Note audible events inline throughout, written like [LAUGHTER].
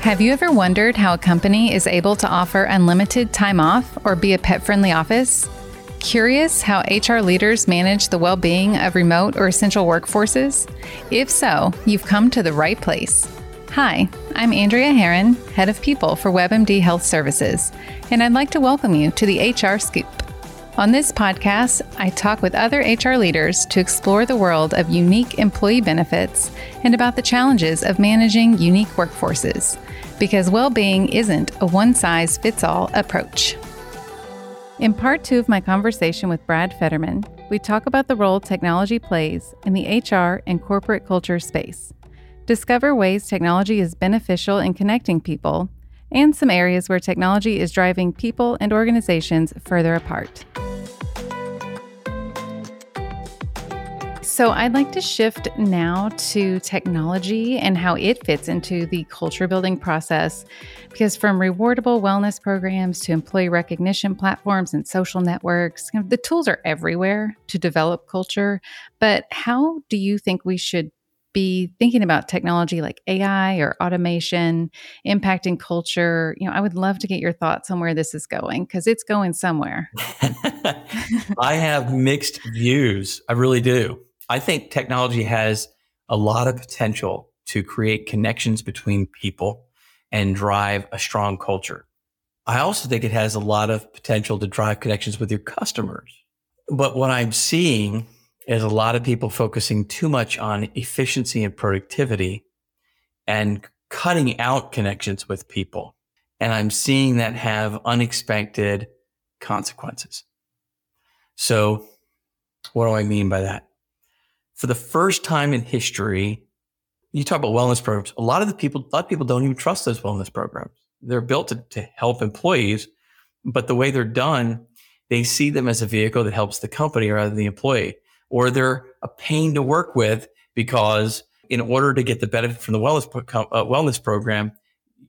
Have you ever wondered how a company is able to offer unlimited time off or be a pet friendly office? Curious how HR leaders manage the well being of remote or essential workforces? If so, you've come to the right place. Hi, I'm Andrea Herron, Head of People for WebMD Health Services, and I'd like to welcome you to the HR Scoop. On this podcast, I talk with other HR leaders to explore the world of unique employee benefits and about the challenges of managing unique workforces, because well being isn't a one size fits all approach. In part two of my conversation with Brad Federman, we talk about the role technology plays in the HR and corporate culture space. Discover ways technology is beneficial in connecting people, and some areas where technology is driving people and organizations further apart. So, I'd like to shift now to technology and how it fits into the culture building process. Because from rewardable wellness programs to employee recognition platforms and social networks, the tools are everywhere to develop culture. But how do you think we should be thinking about technology like AI or automation impacting culture? You know, I would love to get your thoughts on where this is going because it's going somewhere. [LAUGHS] I have mixed views. I really do. I think technology has a lot of potential to create connections between people and drive a strong culture. I also think it has a lot of potential to drive connections with your customers. But what I'm seeing is a lot of people focusing too much on efficiency and productivity and cutting out connections with people. And I'm seeing that have unexpected consequences. So what do I mean by that? For the first time in history, you talk about wellness programs. A lot of the people, a lot of people don't even trust those wellness programs. They're built to, to help employees, but the way they're done, they see them as a vehicle that helps the company rather than the employee, or they're a pain to work with because in order to get the benefit from the wellness uh, wellness program,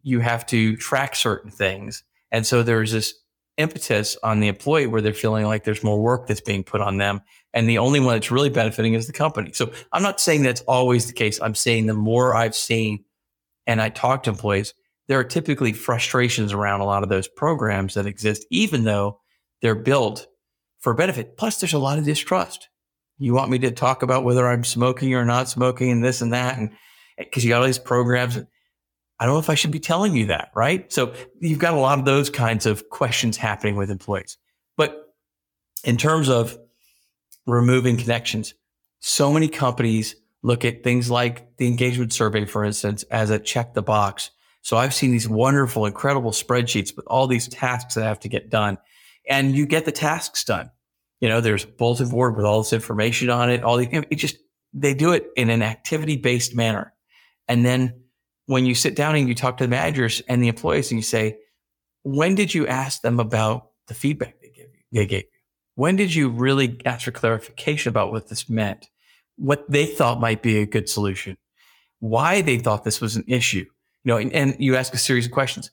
you have to track certain things, and so there's this impetus on the employee where they're feeling like there's more work that's being put on them. And the only one that's really benefiting is the company. So I'm not saying that's always the case. I'm saying the more I've seen and I talk to employees, there are typically frustrations around a lot of those programs that exist, even though they're built for benefit. Plus, there's a lot of distrust. You want me to talk about whether I'm smoking or not smoking and this and that. And because you got all these programs I don't know if I should be telling you that, right? So you've got a lot of those kinds of questions happening with employees. But in terms of removing connections, so many companies look at things like the engagement survey, for instance, as a check the box. So I've seen these wonderful, incredible spreadsheets with all these tasks that have to get done. And you get the tasks done. You know, there's bulletin board with all this information on it. All the, it just, they do it in an activity based manner. And then when you sit down and you talk to the managers and the employees and you say, when did you ask them about the feedback they gave you? They gave you? When did you really ask for clarification about what this meant? What they thought might be a good solution? Why they thought this was an issue? You know, and, and you ask a series of questions.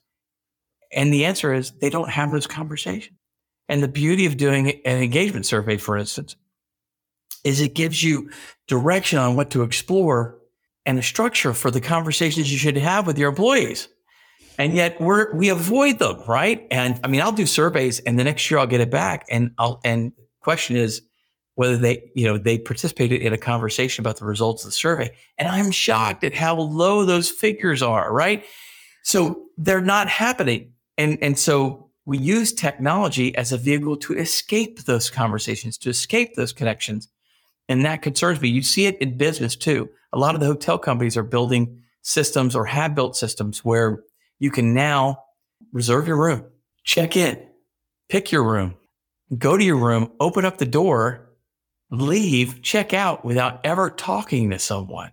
And the answer is they don't have those conversations. And the beauty of doing an engagement survey, for instance, is it gives you direction on what to explore and a structure for the conversations you should have with your employees. And yet we're, we avoid them, right? And I mean, I'll do surveys and the next year I'll get it back. And I'll, and question is whether they, you know, they participated in a conversation about the results of the survey. And I'm shocked at how low those figures are, right? So they're not happening. And, and so we use technology as a vehicle to escape those conversations, to escape those connections. And that concerns me. You see it in business too. A lot of the hotel companies are building systems or have built systems where you can now reserve your room, check in, pick your room, go to your room, open up the door, leave, check out without ever talking to someone,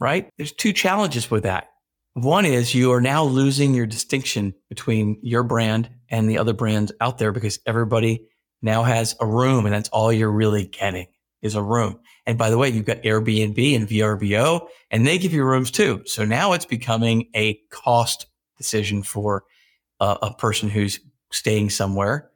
right? There's two challenges with that. One is you are now losing your distinction between your brand and the other brands out there because everybody now has a room and that's all you're really getting is a room. And by the way, you've got Airbnb and VRBO, and they give you rooms too. So now it's becoming a cost decision for a, person who's staying somewhere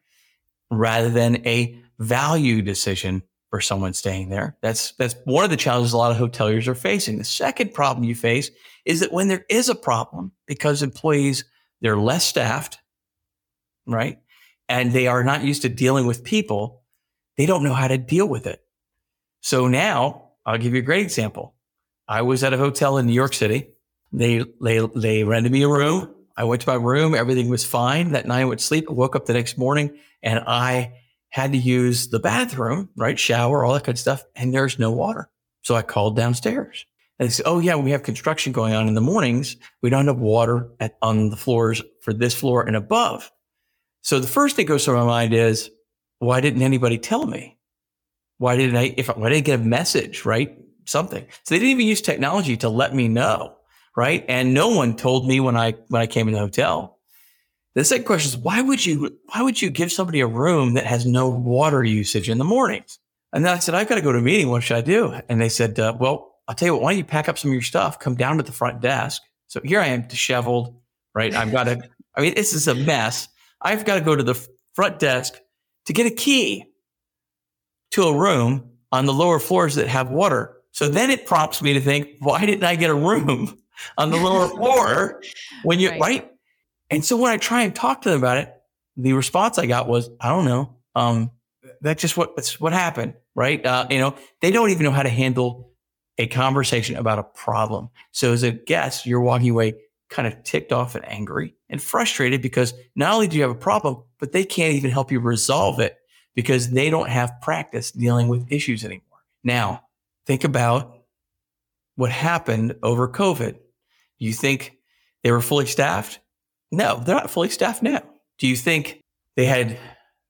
rather than a value decision for someone staying there. That's that's one of the challenges a lot of hoteliers are facing. The second problem you face is that when there is a problem, because employees they're less staffed, right? And they are not used to dealing with people, they don't know how to deal with it. So now I'll give you a great example. I was at a hotel in New York City. They they they rented me a room. I went to my room. Everything was fine. That night I went to sleep. I woke up the next morning and I had to use the bathroom, right? Shower, all that kind of stuff. And there's no water. So I called downstairs. And they said, Oh yeah, we have construction going on in the mornings. We don't have water at, on the floors for this floor and above. So the first thing that goes through my mind is, why didn't anybody tell me? Why didn't I, if why didn't I get a message, right? Something. So they didn't even use technology to let me know, right? And no one told me when I, when I came in the hotel. The second question is, why would you, why would you give somebody a room that has no water usage in the mornings? And then I said, I've got to go to a meeting. What should I do? And they said, uh, well, I'll tell you what, why don't you pack up some of your stuff, come down to the front desk. So here I am disheveled, right? I've got to, I mean, this is a mess. I've got to go to the front desk to get a key to a room on the lower floors that have water. So then it prompts me to think, why didn't I get a room [LAUGHS] on the lower floor [LAUGHS] when you, right. right? And so when I try and talk to them about it, the response I got was, I don't know. Um, that's just what, that's what happened, right? Uh, you know, they don't even know how to handle a conversation about a problem. So as a guest, you're walking away kind of ticked off and angry and frustrated because not only do you have a problem, but they can't even help you resolve it because they don't have practice dealing with issues anymore. Now, think about what happened over COVID. You think they were fully staffed? No, they're not fully staffed now. Do you think they had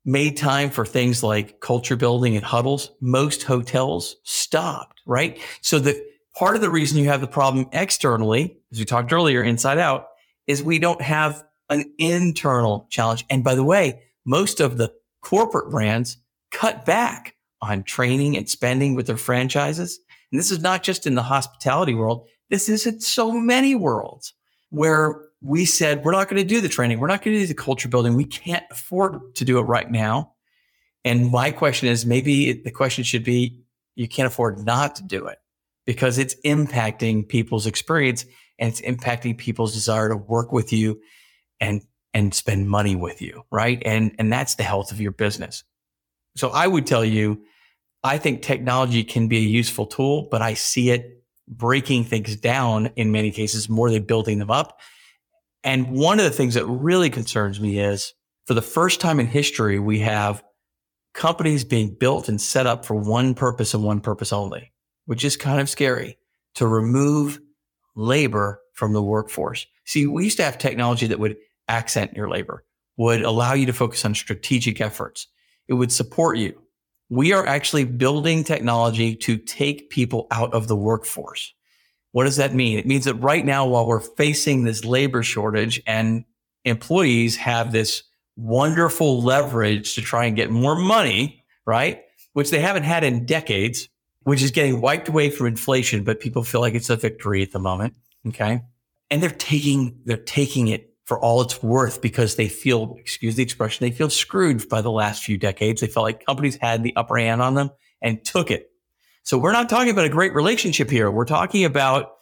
made time for things like culture building and huddles? Most hotels stopped, right? So the part of the reason you have the problem externally, as we talked earlier, inside out, is we don't have an internal challenge. And by the way, most of the corporate brands cut back on training and spending with their franchises. And this is not just in the hospitality world. This is in so many worlds where we said, we're not going to do the training. We're not going to do the culture building. We can't afford to do it right now. And my question is maybe the question should be, you can't afford not to do it because it's impacting people's experience and it's impacting people's desire to work with you and and spend money with you, right? And and that's the health of your business. So I would tell you I think technology can be a useful tool, but I see it breaking things down in many cases more than building them up. And one of the things that really concerns me is for the first time in history, we have companies being built and set up for one purpose and one purpose only, which is kind of scary to remove labor from the workforce. See, we used to have technology that would accent your labor, would allow you to focus on strategic efforts. It would support you. We are actually building technology to take people out of the workforce. What does that mean? It means that right now, while we're facing this labor shortage and employees have this wonderful leverage to try and get more money, right? Which they haven't had in decades, which is getting wiped away from inflation, but people feel like it's a victory at the moment. Okay. And they're taking, they're taking it for all it's worth because they feel, excuse the expression, they feel screwed by the last few decades. They felt like companies had the upper hand on them and took it. So we're not talking about a great relationship here. We're talking about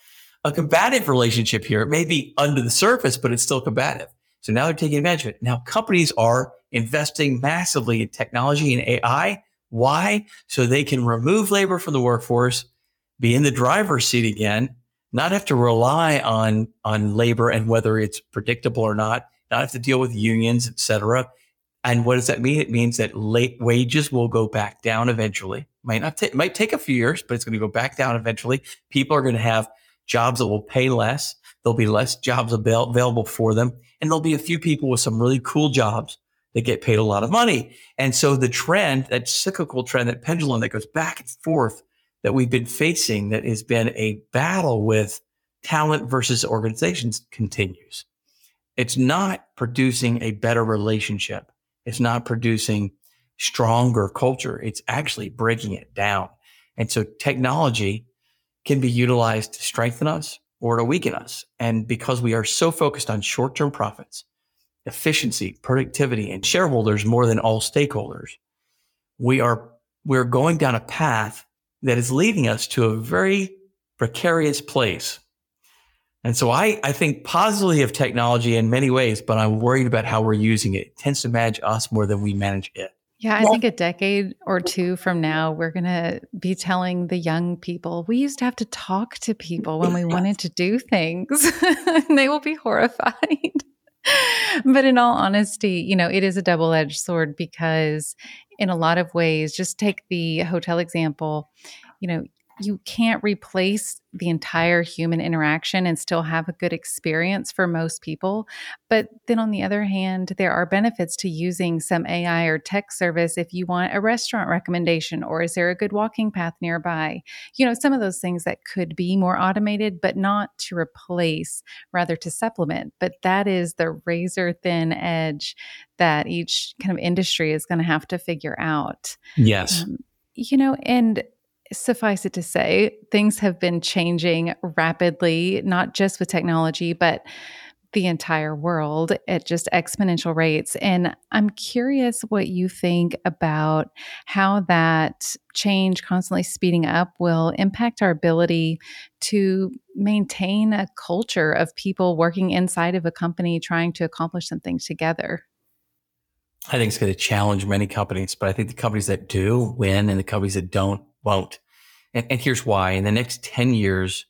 a combative relationship here. It may be under the surface, but it's still combative. So now they're taking advantage of it. Now companies are investing massively in technology and AI. Why? So they can remove labor from the workforce, be in the driver's seat again, not have to rely on on labor and whether it's predictable or not, not have to deal with unions, et cetera. And what does that mean? It means that late wages will go back down eventually. Might not take, might take a few years, but it's going to go back down eventually. People are going to have jobs that will pay less. There'll be less jobs avail- available for them. And there'll be a few people with some really cool jobs that get paid a lot of money. And so the trend, that cyclical trend, that pendulum that goes back and forth that we've been facing that has been a battle with talent versus organizations continues. It's not producing a better relationship. It's not producing stronger culture. It's actually breaking it down. And so technology can be utilized to strengthen us or to weaken us. And because we are so focused on short term profits, efficiency, productivity, and shareholders more than all stakeholders, we are we're going down a path that is leading us to a very precarious place. And so I, I think positively of technology in many ways, but I'm worried about how we're using it. It tends to manage us more than we manage it. Yeah, I think a decade or two from now, we're going to be telling the young people we used to have to talk to people when we wanted to do things, [LAUGHS] and they will be horrified. [LAUGHS] but in all honesty, you know, it is a double edged sword because, in a lot of ways, just take the hotel example, you know, you can't replace the entire human interaction and still have a good experience for most people. But then on the other hand, there are benefits to using some AI or tech service if you want a restaurant recommendation or is there a good walking path nearby? You know, some of those things that could be more automated, but not to replace, rather to supplement. But that is the razor thin edge that each kind of industry is going to have to figure out. Yes. Um, you know, and suffice it to say, things have been changing rapidly, not just with technology, but the entire world at just exponential rates. And I'm curious what you think about how that change constantly speeding up will impact our ability to maintain a culture of people working inside of a company trying to accomplish something together. I think it's going to challenge many companies, but I think the companies that do win and the companies that don't won't. And, and here's why. In the next 10 years,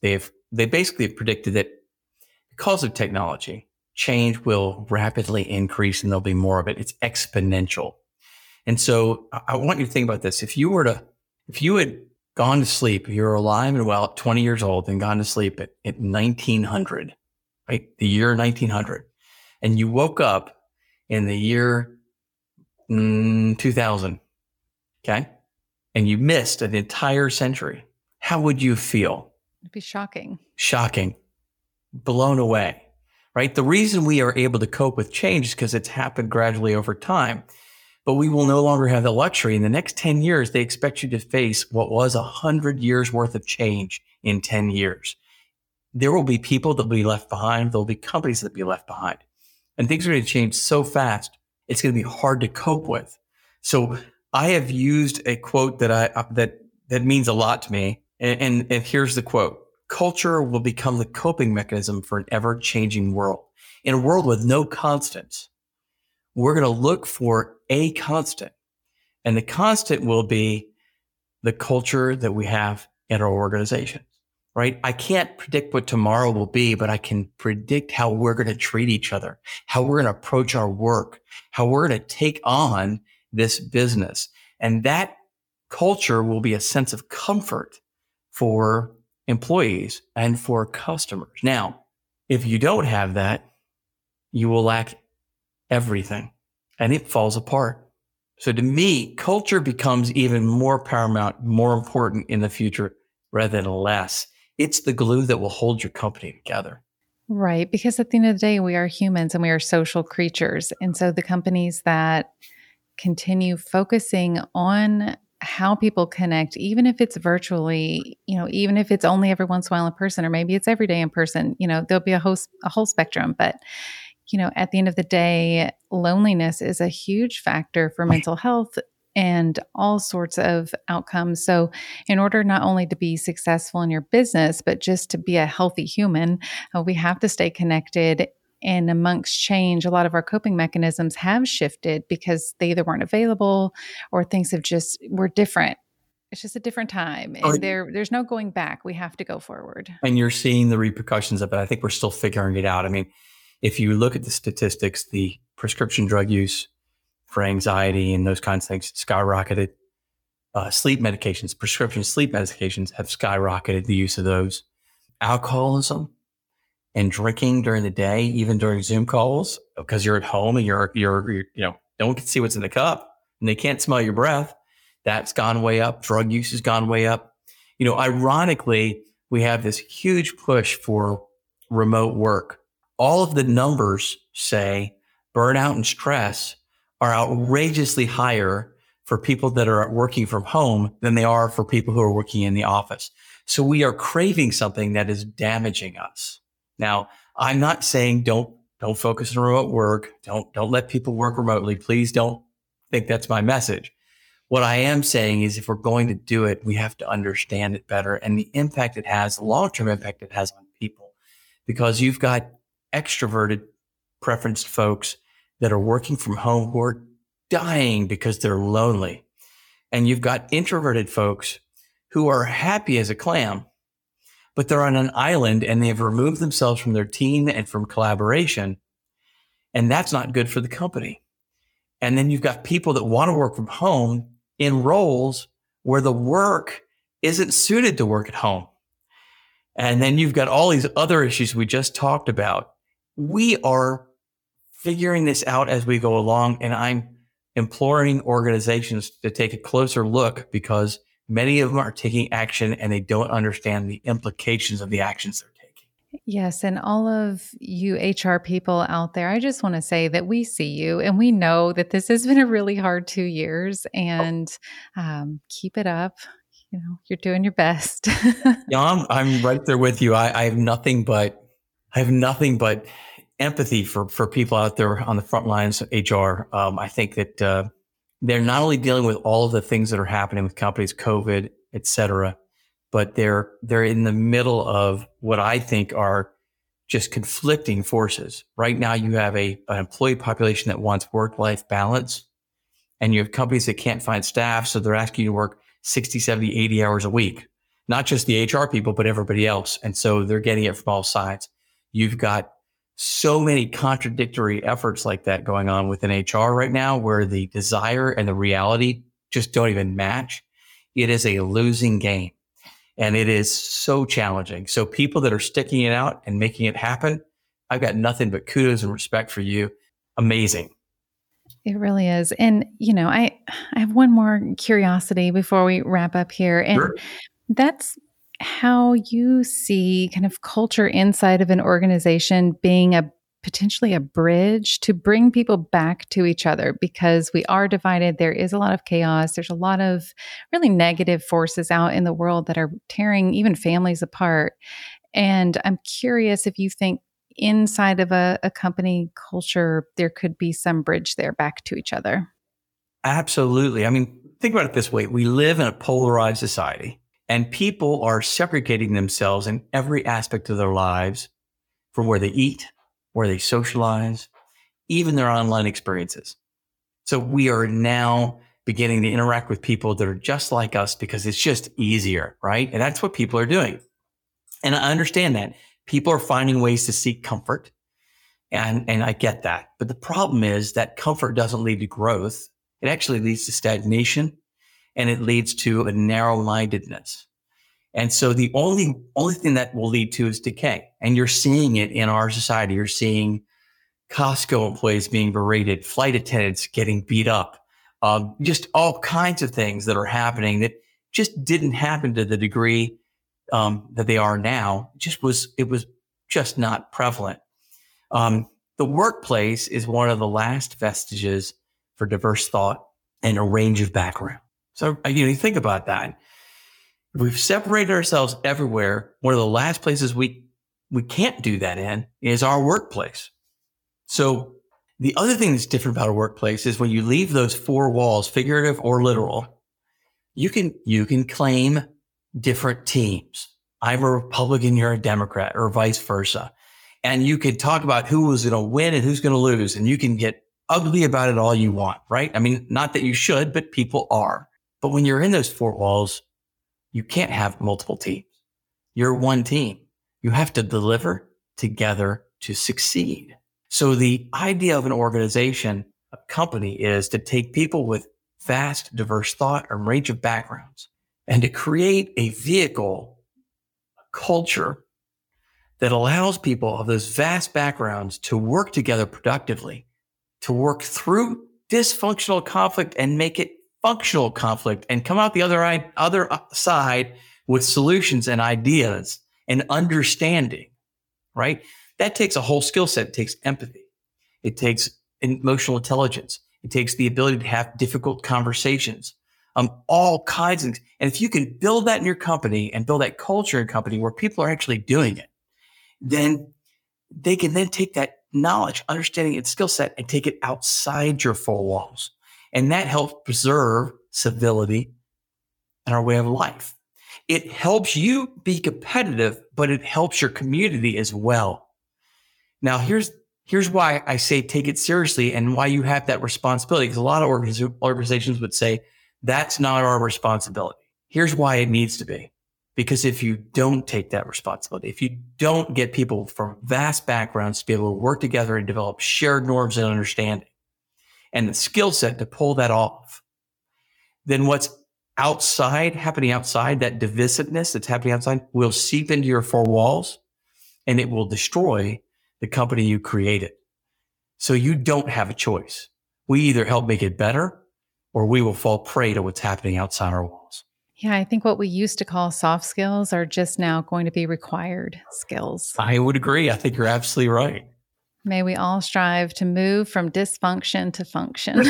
they've they basically predicted that because of technology, change will rapidly increase and there'll be more of it. It's exponential. And so I want you to think about this. If you were to, if you had gone to sleep, if you were alive and well, 20 years old and gone to sleep at, at 1900, right? The year 1900, and you woke up in the year mm, 2000. Okay and you missed an entire century, how would you feel? It'd be shocking. Shocking. Blown away, right? The reason we are able to cope with change is because it's happened gradually over time. But we will no longer have the luxury. In the next 10 years, they expect you to face what was 100 years worth of change in 10 years. There will be people that will be left behind. There'll be companies that will be left behind. And things are going to change so fast, it's going to be hard to cope with. So I have used a quote that I uh, that that means a lot to me, and, and, and here's the quote: "Culture will become the coping mechanism for an ever-changing world. In a world with no constants, we're going to look for a constant, and the constant will be the culture that we have in our organizations." Right? I can't predict what tomorrow will be, but I can predict how we're going to treat each other, how we're going to approach our work, how we're going to take on this business. And that culture will be a sense of comfort for employees and for customers. Now, if you don't have that, you will lack everything and it falls apart. So to me, culture becomes even more paramount, more important in the future rather than less. It's the glue that will hold your company together. Right. Because at the end of the day, we are humans and we are social creatures. And so the companies that continue focusing on how people connect, even if it's virtually, you know, even if it's only every once in a while in person, or maybe it's every day in person, you know, there'll be a whole, a whole spectrum. But, you know, at the end of the day, loneliness is a huge factor for mental health and all sorts of outcomes. So, in order not only to be successful in your business, but just to be a healthy human, uh, we have to stay connected and amongst change, a lot of our coping mechanisms have shifted because they either weren't available or things have just were different. It's just a different time, and oh, there there's no going back. We have to go forward. And you're seeing the repercussions of it. I think we're still figuring it out. I mean, if you look at the statistics, the prescription drug use for anxiety and those kinds of things skyrocketed. Uh, sleep medications, prescription sleep medications have skyrocketed the use of those. Alcoholism and drinking during the day, even during Zoom calls, because you're at home and you're, you're, you're, you know, no one can see what's in the cup and they can't smell your breath. That's gone way up. Drug use has gone way up. You know, ironically, we have this huge push for remote work. All of the numbers say burnout and stress are outrageously higher for people that are working from home than they are for people who are working in the office. So we are craving something that is damaging us. Now, I'm not saying don't don't focus on remote work. Don't don't let people work remotely. Please don't think that's my message. What I am saying is if we're going to do it, we have to understand it better and the impact it has, the long term impact it has on people. Because you've got extroverted preferenced folks that are working from home who are dying because they're lonely. And you've got introverted folks who are happy as a clam, but they're on an island and they've removed themselves from their team and from collaboration. And that's not good for the company. And then you've got people that want to work from home in roles where the work isn't suited to work at home. And then you've got all these other issues we just talked about. We are figuring this out as we go along. And I'm imploring organizations to take a closer look because many of them are taking action and they don't understand the implications of the actions they're taking. Yes. And all of you HR people out there, I just want to say that we see you and we know that this has been a really hard two years and um, keep it up. You know, you're doing your best. [LAUGHS] yeah, I'm, I'm right there with you. I, I have nothing but, I have nothing but empathy for for people out there on the front lines HR. Um, I think that uh, they're not only dealing with all of the things that are happening with companies, COVID, et cetera, but they're they're in the middle of what I think are just conflicting forces. Right now, you have a an employee population that wants work life balance, and you have companies that can't find staff, so they're asking you to work 60, 70, 80 hours a week. Not just the HR people, but everybody else. And so they're getting it from all sides. You've got so many contradictory efforts like that going on within HR right now where the desire and the reality just don't even match. It is a losing game and it is so challenging. So people that are sticking it out and making it happen, I've got nothing but kudos and respect for you. Amazing. It really is. And you know, I I have one more curiosity before we wrap up here. And sure. that's how you see kind of culture inside of an organization being a potentially a bridge to bring people back to each other because we are divided. There is a lot of chaos. There's a lot of really negative forces out in the world that are tearing even families apart. And I'm curious if you think inside of a, a company culture, there could be some bridge there back to each other. Absolutely. I mean, think about it this way we live in a polarized society. And people are segregating themselves in every aspect of their lives from where they eat, where they socialize, even their online experiences. So we are now beginning to interact with people that are just like us because it's just easier, right? And that's what people are doing. And I understand that people are finding ways to seek comfort. And, and I get that. But the problem is that comfort doesn't lead to growth. It actually leads to stagnation and it leads to a narrow mindedness. And so the only, only thing that will lead to is decay. And you're seeing it in our society. You're seeing Costco employees being berated, flight attendants getting beat up, um, just all kinds of things that are happening that just didn't happen to the degree um, that they are now. It just was, it was just not prevalent. Um, the workplace is one of the last vestiges for diverse thought and a range of background. So, you know, you think about that. We've separated ourselves everywhere. One of the last places we, we can't do that in is our workplace. So the other thing that's different about a workplace is when you leave those four walls, figurative or literal, you can, you can claim different teams. I'm a Republican, you're a Democrat or vice versa. And you can talk about who was going to win and who's going to lose. And you can get ugly about it all you want, right? I mean, not that you should, but people are. But when you're in those four walls, you can't have multiple teams. You're one team. You have to deliver together to succeed. So the idea of an organization, a company is to take people with vast, diverse thought and range of backgrounds and to create a vehicle, a culture that allows people of those vast backgrounds to work together productively, to work through dysfunctional conflict and make it functional conflict and come out the other, other side with solutions and ideas and understanding, right? That takes a whole skill set. It takes empathy. It takes emotional intelligence. It takes the ability to have difficult conversations, um, all kinds of things. And if you can build that in your company and build that culture in company where people are actually doing it, then they can then take that knowledge, understanding, and skill set and take it outside your four walls. And that helps preserve civility, and our way of life. It helps you be competitive, but it helps your community as well. Now, here's here's why I say take it seriously and why you have that responsibility. Because a lot of organizations would say that's not our responsibility. Here's why it needs to be. Because if you don't take that responsibility, if you don't get people from vast backgrounds to be able to work together and develop shared norms and understanding and the skill set to pull that off, then what's outside, happening outside, that divisiveness that's happening outside will seep into your four walls and it will destroy the company you created. So you don't have a choice. We either help make it better or we will fall prey to what's happening outside our walls. Yeah, I think what we used to call soft skills are just now going to be required skills. I would agree. I think you're absolutely right. May we all strive to move from dysfunction to function. [LAUGHS]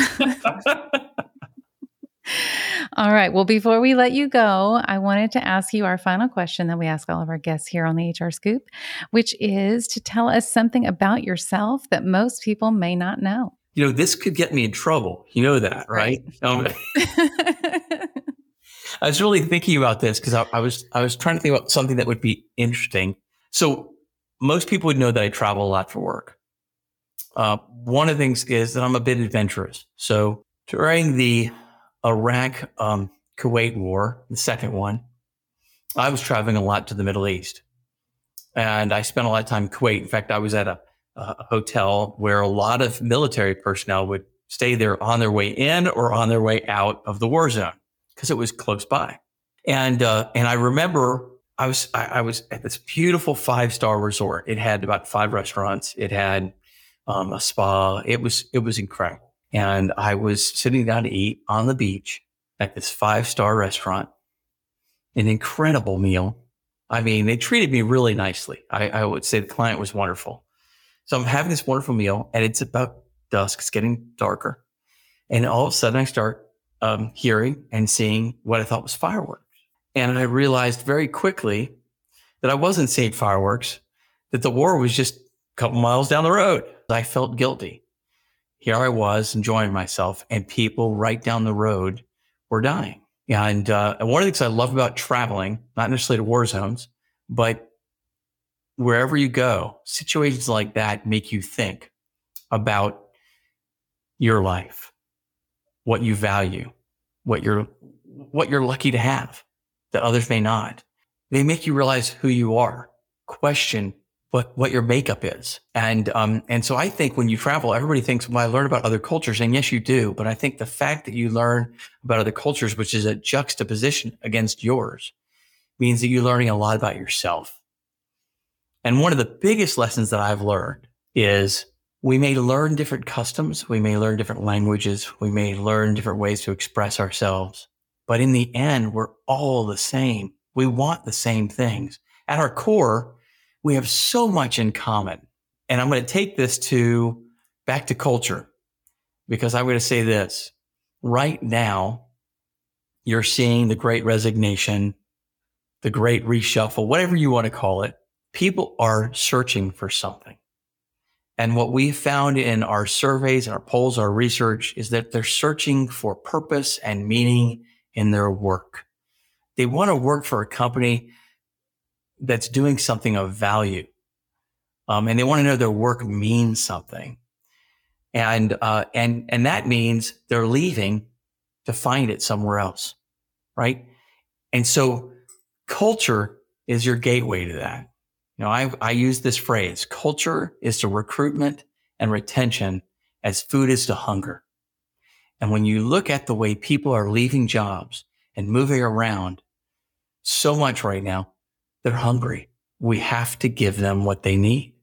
all right. Well, before we let you go, I wanted to ask you our final question that we ask all of our guests here on the HR Scoop, which is to tell us something about yourself that most people may not know. You know, this could get me in trouble. You know that, right? right. Um, [LAUGHS] [LAUGHS] I was really thinking about this because I, I, was I was trying to think about something that would be interesting. So most people would know that I travel a lot for work. Uh, one of the things is that I'm a bit adventurous. So during the Iraq um, Kuwait War, the second one, I was traveling a lot to the Middle East, and I spent a lot of time in Kuwait. In fact, I was at a, a hotel where a lot of military personnel would stay there on their way in or on their way out of the war zone because it was close by. And uh, and I remember I was I, I was at this beautiful five star resort. It had about five restaurants. It had um, a spa. It was it was incredible. And I was sitting down to eat on the beach at this five star restaurant. An incredible meal. I mean, they treated me really nicely. I, I would say the client was wonderful. So I'm having this wonderful meal, and it's about dusk. It's getting darker, and all of a sudden I start um, hearing and seeing what I thought was fireworks. And I realized very quickly that I wasn't seeing fireworks, that the war was just a couple miles down the road. I felt guilty. Here I was enjoying myself, and people right down the road were dying. And, uh, and one of the things I love about traveling, not necessarily to war zones, but wherever you go, situations like that make you think about your life what you value, what you're, what you're lucky to have that others may not. They make you realize who you are, question what, what your makeup is. And, um, and so I think when you travel, everybody thinks, well, I learn about other cultures. And yes, you do. But I think the fact that you learn about other cultures, which is a juxtaposition against yours, means that you're learning a lot about yourself. And one of the biggest lessons that I've learned is we may learn different customs, we may learn different languages, we may learn different ways to express ourselves, but in the end, we're all the same. We want the same things. At our core, we have so much in common. And I'm going to take this to back to culture because I'm going to say this right now, you're seeing the great resignation, the great reshuffle, whatever you want to call it. People are searching for something. And what we found in our surveys, our polls, our research is that they're searching for purpose and meaning in their work. They want to work for a company that's doing something of value. Um, and they want to know their work means something. And, uh, and, and that means they're leaving to find it somewhere else. Right. And so culture is your gateway to that. You know, I, I use this phrase culture is to recruitment and retention as food is to hunger. And when you look at the way people are leaving jobs and moving around so much right now, they're hungry. We have to give them what they need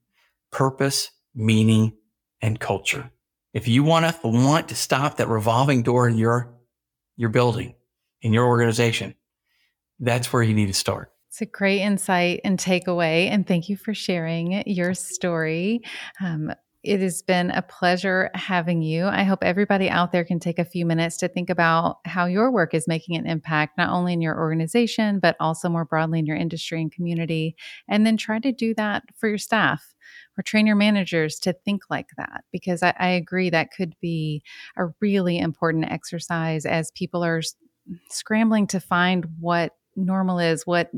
purpose, meaning, and culture. If you want to want to stop that revolving door in your, your building, in your organization, that's where you need to start. It's a great insight and takeaway. And thank you for sharing your story. Um, it has been a pleasure having you. I hope everybody out there can take a few minutes to think about how your work is making an impact, not only in your organization, but also more broadly in your industry and community. And then try to do that for your staff or train your managers to think like that because I, I agree that could be a really important exercise as people are scrambling to find what normal is, what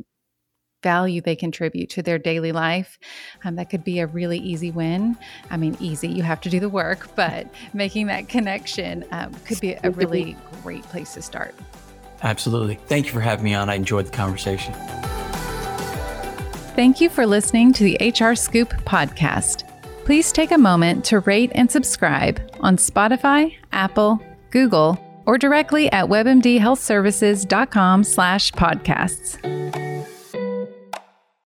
value they contribute to their daily life. Um, that could be a really easy win. I mean, easy, you have to do the work, [LAUGHS] but making that connection um, could be a really great place to start. Absolutely. Thank you for having me on. I enjoyed the conversation. Thank you for listening to the HR Scoop podcast. Please take a moment to rate and subscribe on Spotify, Apple, Google, or directly at webmdhealthservices.com slash podcasts.